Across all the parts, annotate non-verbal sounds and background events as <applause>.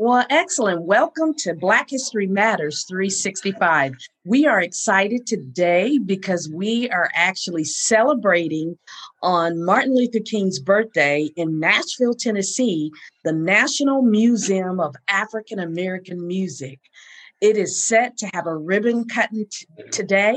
Well, excellent. Welcome to Black History Matters 365. We are excited today because we are actually celebrating on Martin Luther King's birthday in Nashville, Tennessee, the National Museum of African American Music. It is set to have a ribbon cutting t- today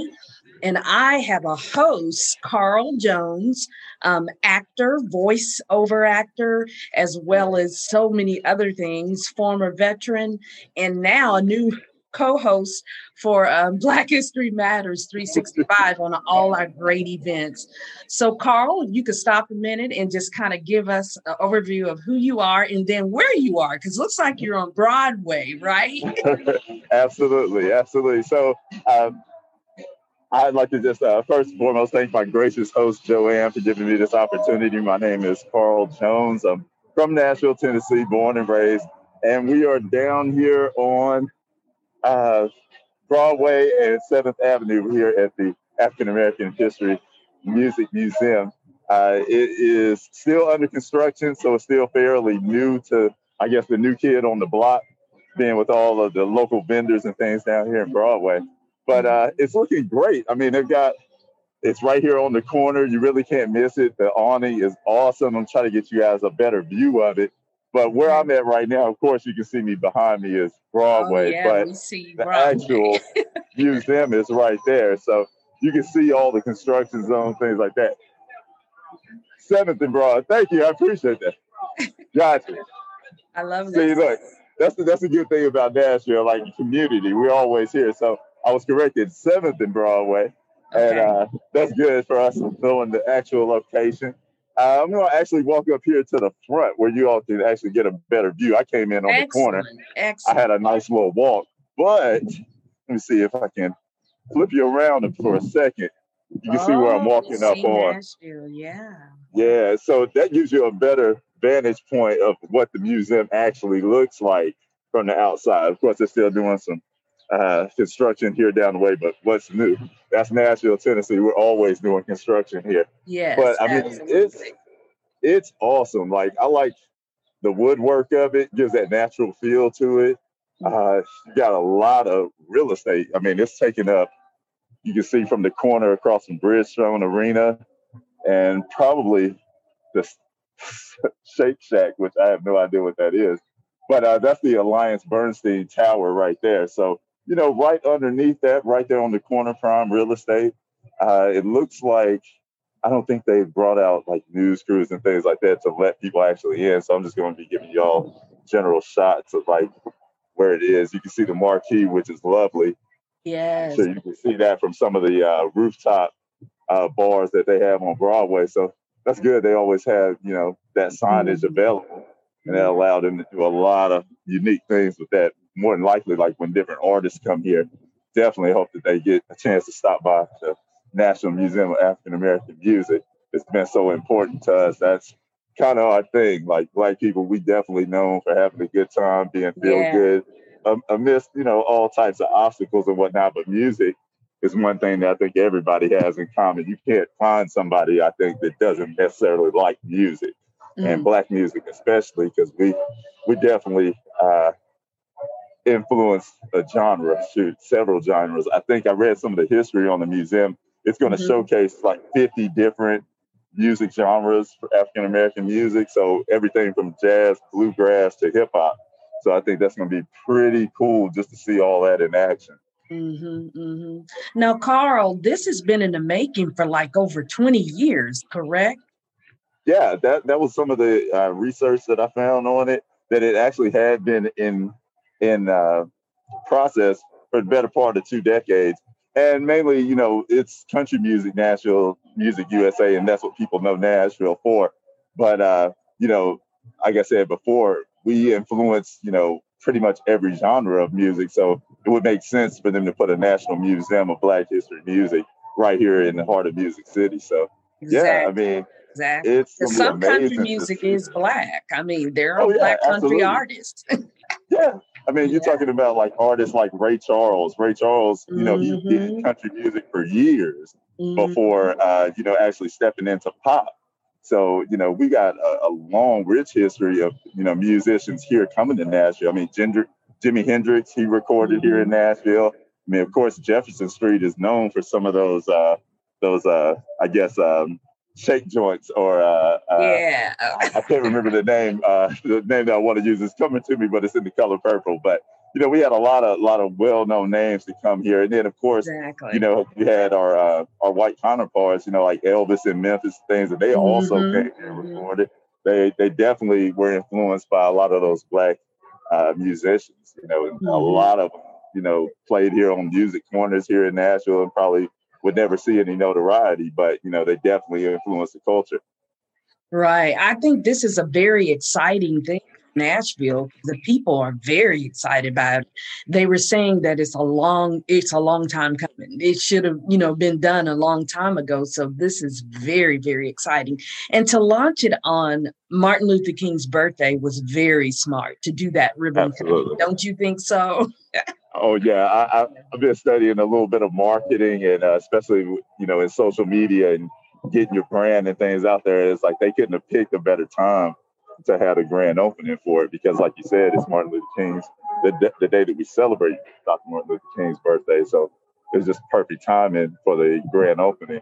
and I have a host, Carl Jones, um, actor, voice-over actor, as well as so many other things, former veteran, and now a new co-host for um, <laughs> Black History Matters 365 on all our great events. So, Carl, you could stop a minute and just kind of give us an overview of who you are and then where you are, because looks like you're on Broadway, right? <laughs> absolutely, absolutely. So, um, I'd like to just uh, first and foremost thank my gracious host Joanne for giving me this opportunity. My name is Carl Jones. I'm from Nashville, Tennessee, born and raised, and we are down here on uh, Broadway and Seventh Avenue here at the African American History Music Museum. Uh, it is still under construction, so it's still fairly new to, I guess, the new kid on the block, being with all of the local vendors and things down here in Broadway. But uh, it's looking great. I mean, they've got it's right here on the corner. You really can't miss it. The awning is awesome. I'm trying to get you guys a better view of it. But where I'm at right now, of course, you can see me behind me is Broadway. Oh, yeah, but the Broadway. actual <laughs> museum is right there. So you can see all the construction zone, things like that. Seventh and Broad. Thank you. I appreciate that. Gotcha. I love that. See, look, that's the, that's a good thing about Nashville, like community. We're always here. So I was corrected seventh and Broadway, and uh, that's good for us knowing the actual location. Uh, I'm going to actually walk up here to the front where you all can actually get a better view. I came in on the corner. Excellent. I had a nice little walk, but <laughs> let me see if I can flip you around for a second. You can see where I'm Oh, walking up on. Nashville, yeah. Yeah, so that gives you a better vantage point of what the museum actually looks like from the outside. Of course, they're still doing some uh, construction here down the way, but what's new? That's Nashville, Tennessee. We're always doing construction here. Yes. But I mean, absolutely. it's it's awesome. Like I like the woodwork of it, gives that natural feel to it. Uh, you got a lot of real estate. I mean, it's taken up. You can see from the corner across from Bridgestone Arena, and probably the <laughs> Shake Shack, which I have no idea what that is. But uh, that's the Alliance Bernstein Tower right there. So you know, right underneath that, right there on the corner, prime real estate. Uh, it looks like I don't think they've brought out like news crews and things like that to let people actually in. So I'm just going to be giving y'all general shots of like where it is. You can see the marquee, which is lovely. yes. So you can see that from some of the uh, rooftop uh, bars that they have on Broadway. So that's good. They always have, you know, that signage available. And that allowed them to do a lot of unique things with that. More than likely, like when different artists come here, definitely hope that they get a chance to stop by the National Museum of African American Music. It's been so important to us. That's kind of our thing. Like black people, we definitely known for having a good time, being feel Yeah. good, um, amidst you know all types of obstacles and whatnot. But music is one thing that I think everybody has in common. You can't find somebody I think that doesn't necessarily like music and Mhm. black music especially because we we definitely uh, influence a genre, shoot, several genres. I think I read some of the history on the museum. It's going to Mhm. showcase like 50 different music genres for African American music. So everything from jazz, bluegrass to hip hop. So I think that's going to be pretty cool just to see all that in action. hmm hmm Now, Carl, this has been in the making for like over 20 years, correct? yeah, that that was some of the uh, research that I found on it. That it actually had been in in uh, process for the better part of two decades, and mainly, you know, it's country music, Nashville Music USA, and that's what people know Nashville for. But uh, you know, like I said before, we influence, you know, pretty much every genre of music. So it would make sense for them to put a National Museum of Black History music right here in the heart of Music City. So yeah, I mean, exactly. it's some country music is black. I mean, there are Oh, yeah, black country absolutely. artists. <laughs> Yeah. I mean, you're Yeah. talking about like artists like Ray Charles. Ray Charles, you know, he did country music for years Mhm. before, uh, you know, actually stepping into pop. So, you know, we got a, a, long, rich history of, you know, musicians here coming to Nashville. I mean, Ginger, Jimi Hendrix, he recorded mm-hmm. here in mm-hmm. Nashville. I mean, of course, Jefferson Street is known for some of those, uh, those, uh, I guess, um, shake joints or uh, uh, yeah I, I, can't remember the name uh, the name that i want to use is coming to me but it's in the color purple but you know we had a lot of a lot of well-known names to come here and then of course exactly. you know we had our uh, our white counterparts you know like elvis and memphis things and they mm-hmm. also came here and mm-hmm. recorded they they definitely were influenced by a lot of those black uh, musicians you know mm-hmm. a lot of them, you know played here on music corners here in nashville and probably would never see any notoriety, but you know, they definitely influence the culture. Right. I think this is a very exciting thing. Nashville, the people are very excited about it. They were saying that it's a long, it's a long time coming. It should have, you know, been done a long time ago. So this is very, very exciting. And to launch it on Martin Luther King's birthday was very smart to do that ribbon cutting. Don't you think so? <laughs> Oh yeah, I, have been studying a little bit of marketing and uh, especially you know in social media and getting your brand and things out there. It's like they couldn't have picked a better time to have a grand opening for it because, like you said, it's Martin Luther King's the, the day that we celebrate Dr. Martin Luther King's birthday. So it's just perfect timing for the grand opening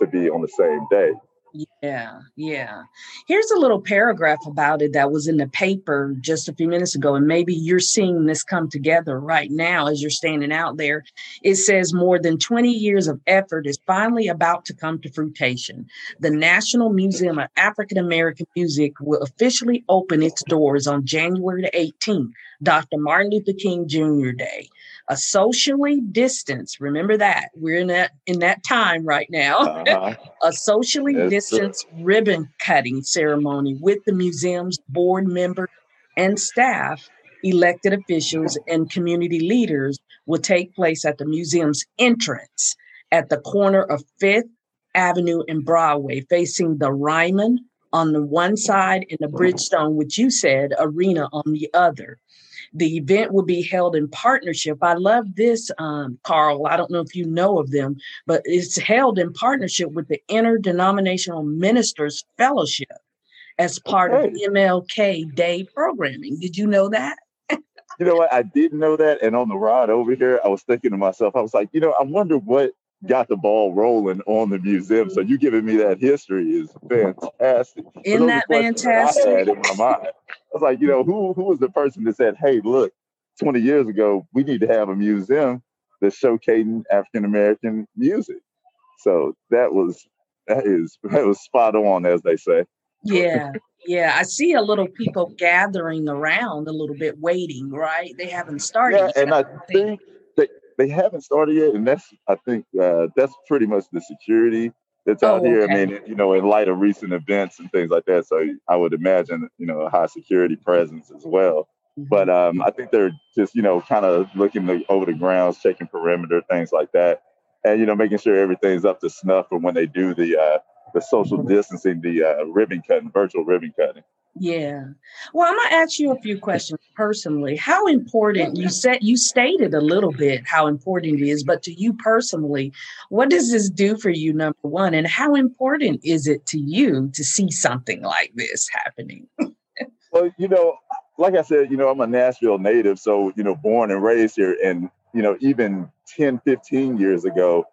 to be on the same day. Yeah, yeah. Here's a little paragraph about it that was in the paper just a few minutes ago, and maybe you're seeing this come together right now as you're standing out there. It says more than 20 years of effort is finally about to come to fruition. The National Museum of African American Music will officially open its doors on January the 18th, Dr. Martin Luther King Jr. Day a socially distanced remember that we're in that in that time right now uh-huh. <laughs> a socially distanced ribbon cutting ceremony with the museum's board members and staff elected officials and community leaders will take place at the museum's entrance at the corner of fifth avenue and broadway facing the ryman on the one side and the bridgestone which you said arena on the other the event will be held in partnership. I love this, um, Carl. I don't know if you know of them, but it's held in partnership with the Interdenominational Ministers Fellowship as part okay. of MLK Day programming. Did you know that? you know what? I didn't know that. And on the ride over here, I was thinking to myself, I was like, you know, I wonder what got the ball rolling on the museum. So you giving me that history is fantastic. Isn't that fantastic? I had in my mind. <laughs> I was like, you know, who who was the person that said, "Hey, look, 20 years ago, we need to have a museum that's showcasing African American music." So that was that is <laughs> that was spot on, as they say. Yeah, yeah. I see a little people gathering around a little bit, waiting. Right? They haven't started. Yeah, and I think they haven't started yet, and that's I think uh, that's pretty much the security that's out oh, here. Okay. I mean, you know, in light of recent events and things like that, so I would imagine you know a high security presence as well. Mm-hmm. But um, I think they're just you know kind of looking the, over the grounds, checking perimeter, things like that, and you know making sure everything's up to snuff for when they do the uh, the social distancing, the uh, ribbon cutting, virtual ribbon cutting. Yeah. Well, I'm gonna ask you a few questions personally. How important you said you stated a little bit how important it is, but to you personally, what does this do for you, number one? And how important is it to you to see something like this happening? well, you know, like I said, you know, I'm a Nashville native, so you know, born and raised here, and you know, even 10, 15 years ago,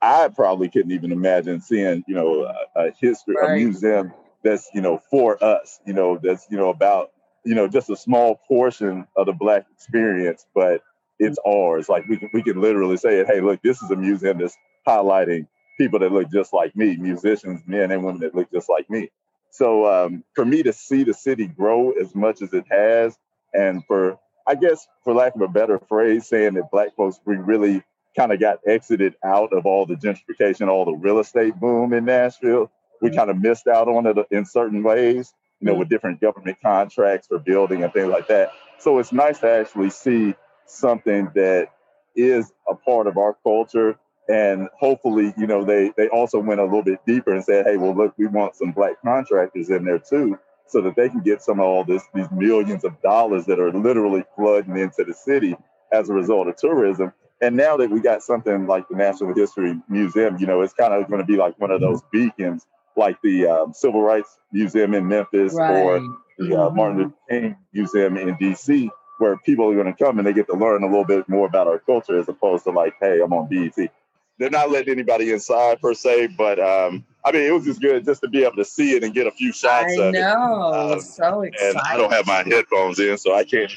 I probably couldn't even imagine seeing, you know, a, a history, right. a museum that's you know for us you know that's you know about you know just a small portion of the black experience but it's ours. Like we can we can literally say it hey look this is a museum that's highlighting people that look just like me musicians men and women that look just like me. So um, for me to see the city grow as much as it has and for i guess for lack of a better phrase saying that black folks we really kind of got exited out of all the gentrification all the real estate boom in nashville we mm-hmm. kind of missed out on it in certain ways, you know, with mm-hmm. different government contracts for building and things like that. So it's nice to actually see something that is a part of our culture. And hopefully, you know, they they also went a little bit deeper and said, hey, well, look, we want some black contractors in there too, so that they can get some of all this these millions of dollars that are literally flooding into the city as a result of tourism. And now that we got something like the National History Museum, you know, it's kind of going to be like one of mm-hmm. those beacons like the um, Civil Rights Museum in Memphis right. or the uh, mm-hmm. Martin Luther King Museum in DC, where people are going to come and they get to learn a little bit more about our culture as opposed to like, hey, I'm on BET. They're not letting anybody inside per se, but um, I mean, it was just good just to be able to see it and get a few shots I of know, it. Um, so exciting. And I don't have my headphones in, so I can't.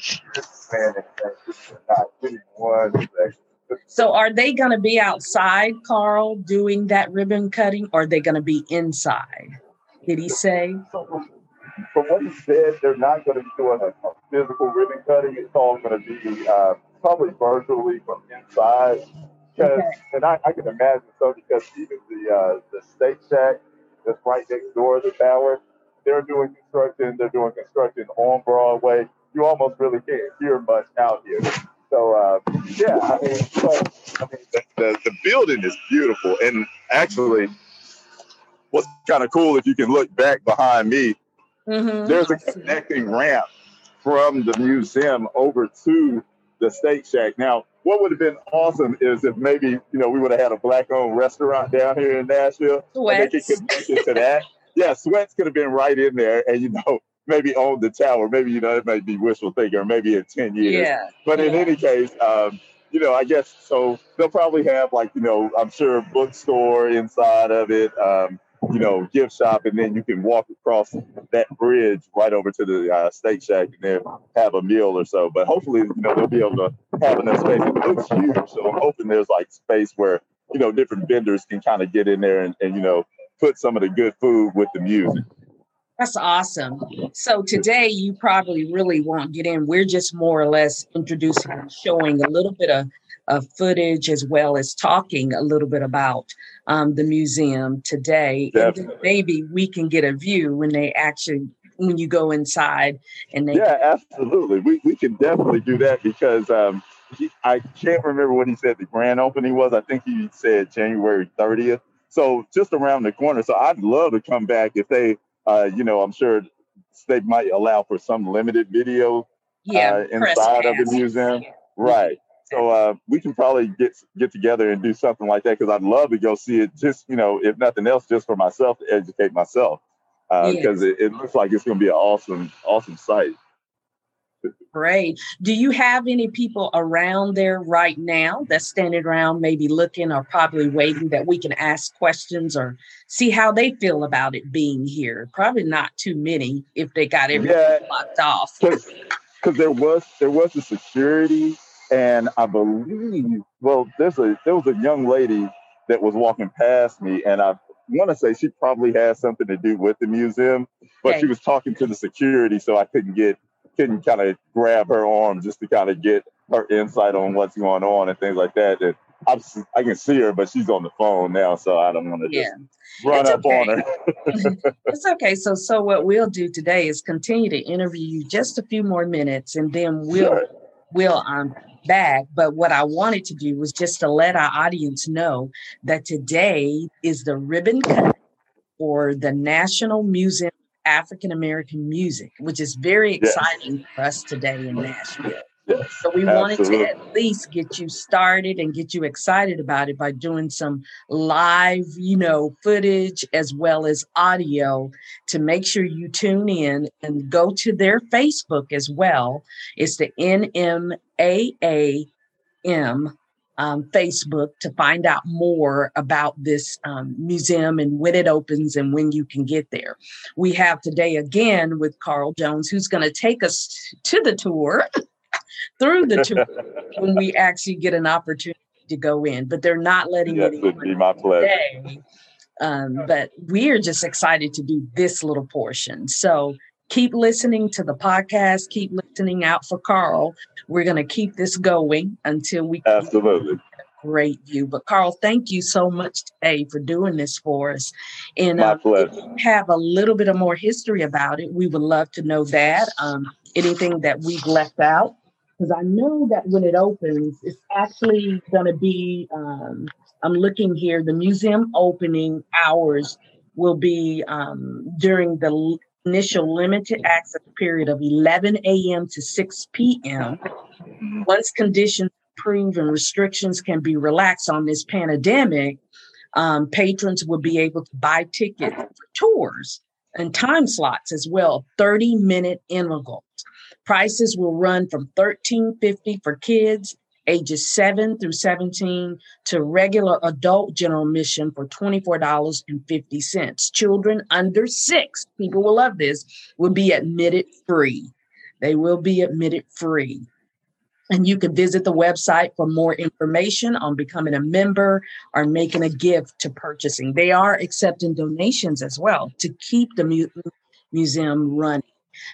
So, are they going to be outside, Carl, doing that ribbon cutting, or are they going to be inside? Did he say? From what he said, they're not going to be doing a, physical ribbon cutting. It's all going to be uh, probably virtually from inside. Because, okay. and I, I, can imagine so because even the uh, the Steak Shack that's right next door, to the tower, they're doing construction. They're doing construction on Broadway. You almost really can't hear much out here. So uh, yeah, I mean, so, I mean, the, the, the building is beautiful, and actually, what's kind of cool if you can look back behind me, mm-hmm. there's a connecting ramp from the museum over to the Steak Shack. Now, what would have been awesome is if maybe you know we would have had a black-owned restaurant down here in Nashville, Swett's. and they could connect it to that. <laughs> yeah, Swett's could have been right in there, and you know maybe own the tower. Maybe you know it may be wishful thinking, or maybe in ten years. Yeah. But yeah. in any case, um, you know, I guess so. They'll probably have like you know, I'm sure a bookstore inside of it. Um, you know, gift shop, and then you can walk across that bridge right over to the uh, Steak Shack and then have a meal or so. But hopefully, you know, they'll be able to have enough space. It looks huge, so I'm hoping there's like space where you know different vendors can kind of get in there and, and you know put some of the good food with the music. That's awesome. So today you probably really won't get in. We're just more or less introducing and showing a little bit of, of footage as well as talking a little bit about um, the museum today. maybe we can get a view when they actually when you go inside and they Yeah, absolutely. We we can definitely do that because um, he, I can't remember what he said the grand opening was. I think he said January 30th. So just around the corner. So I'd love to come back if they uh, you know, I'm sure they might allow for some limited video yeah, uh, inside of the museum. Yeah. Right. So uh, we can probably get get together and do something like that because I'd love to go see it. Just you know, if nothing else, just for myself to educate myself because uh, yes. it, it, looks like it's going to be an awesome, awesome site. Great. Do you have any people around there right now that's standing around, maybe looking or probably waiting that we can ask questions or see how they feel about it being here? Probably not too many if they got everything yeah, locked off. Because there was there was a security, and I believe well, there's a there was a young lady that was walking past me, and I want to say she probably had something to do with the museum, but okay. she was talking to the security, so I couldn't get couldn't kind of grab her arm just to kind of get her insight on what's going on and things like that. And I'm, I can see her, but she's on the phone now, so I don't want to yeah. just run it's up okay. on her. <laughs> it's okay. So, so what we'll do today is continue to interview you just a few more minutes, and then we'll sure. we'll um back. But what I wanted to do was just to let our audience know that today is the ribbon cut for the National Museum African American music, which is very exciting yes. for us today in Nashville. Yes, so we wanted absolutely. to at least get you started and get you excited about it by doing some live, you know, footage as well as audio to make sure you tune in and go to their Facebook as well. It's the NMAAM um, Facebook to find out more about this um, museum and when it opens and when you can get there. We have today again with Carl Jones, who's going to take us to the tour <laughs> through the tour <laughs> when we actually get an opportunity to go in. But they're not letting yes, it be my pleasure. Today. Um, but we're just excited to do this little portion. So keep listening to the podcast, keep listening out for Carl. We're going to keep this going until we absolutely great view. But Carl, thank you so much today for doing this for us. And if you have a little bit of more history about it, we would love to know that. Um, anything that we've left out, because I know that when it opens, it's actually going to be. Um, I'm looking here. The museum opening hours will be um, during the initial limited access period of 11 a.m. to 6 p.m. Once conditions improve and restrictions can be relaxed on this pandemic, Um, patrons will be able to buy tickets for tours and time slots as well, 30 minute intervals. Prices will run from $13.50 for kids ages 7 through 17 to regular adult general admission for $24.50. Children under 6, people will love this, will be admitted free. They will be admitted free. And you can visit the website for more information on becoming a member or making a gift to purchasing. They are accepting donations as well to keep the mu- museum running.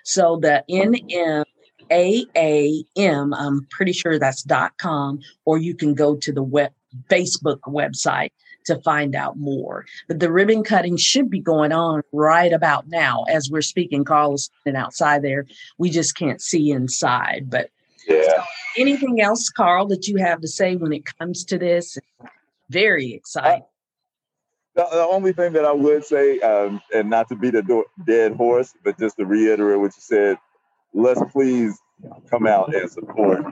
So the NM AAM, I'm pretty sure that's dot com, or you can go to the web Facebook website to find out more. But the ribbon cutting should be going on right about now as we're speaking. Carl is sitting outside there. We just can't see inside. But yeah. So anything else, Carl, that you have to say when it comes to this? Very exciting. The, the, only thing that I would say, um, and not to beat a do- dead horse, but just to reiterate what you said, let's please come out and support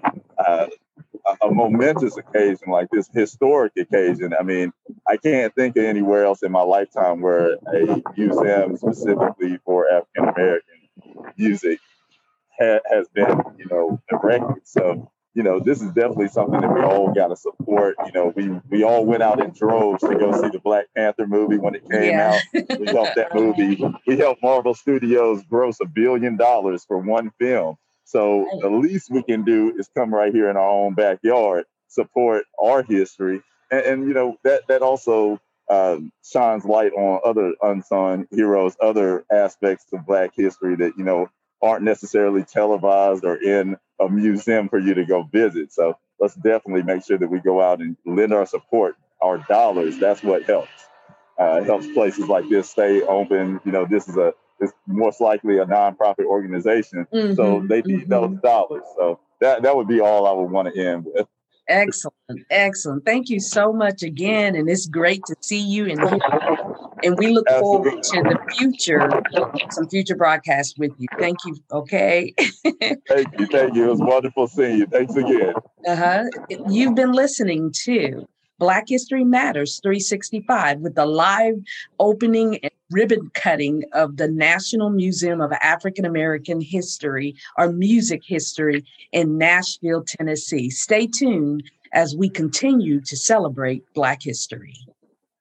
uh, a, momentous occasion like this historic occasion. I mean, I can't think of anywhere else in my lifetime where a museum specifically for African American music ha- has been, you know, erected. So, you know, this is definitely something that we all got to support. You know, we we all went out in droves to go see the Black Panther movie when it came yeah. out. We helped that movie. We helped Marvel Studios gross a billion dollars for one film. So the least we can do is come right here in our own backyard, support our history, and, and you know that that also uh, shines light on other unsung heroes, other aspects of Black history that you know aren't necessarily televised or in a museum for you to go visit. So let's definitely make sure that we go out and lend our support, our dollars. That's what helps. Uh, helps places like this stay open. You know, this is a it's most likely a nonprofit organization, mm-hmm, so they need mm-hmm. those dollars. So that that would be all I would want to end with. Excellent, excellent. Thank you so much again, and it's great to see you and and we look Absolutely. forward to the future, some future broadcasts with you. Thank you. Okay. <laughs> thank you, thank you. It was wonderful seeing you. Thanks again. Uh huh. You've been listening to Black History Matters 365 with the live opening and ribbon cutting of the National Museum of African American History or Music History in Nashville, Tennessee. Stay tuned as we continue to celebrate Black history.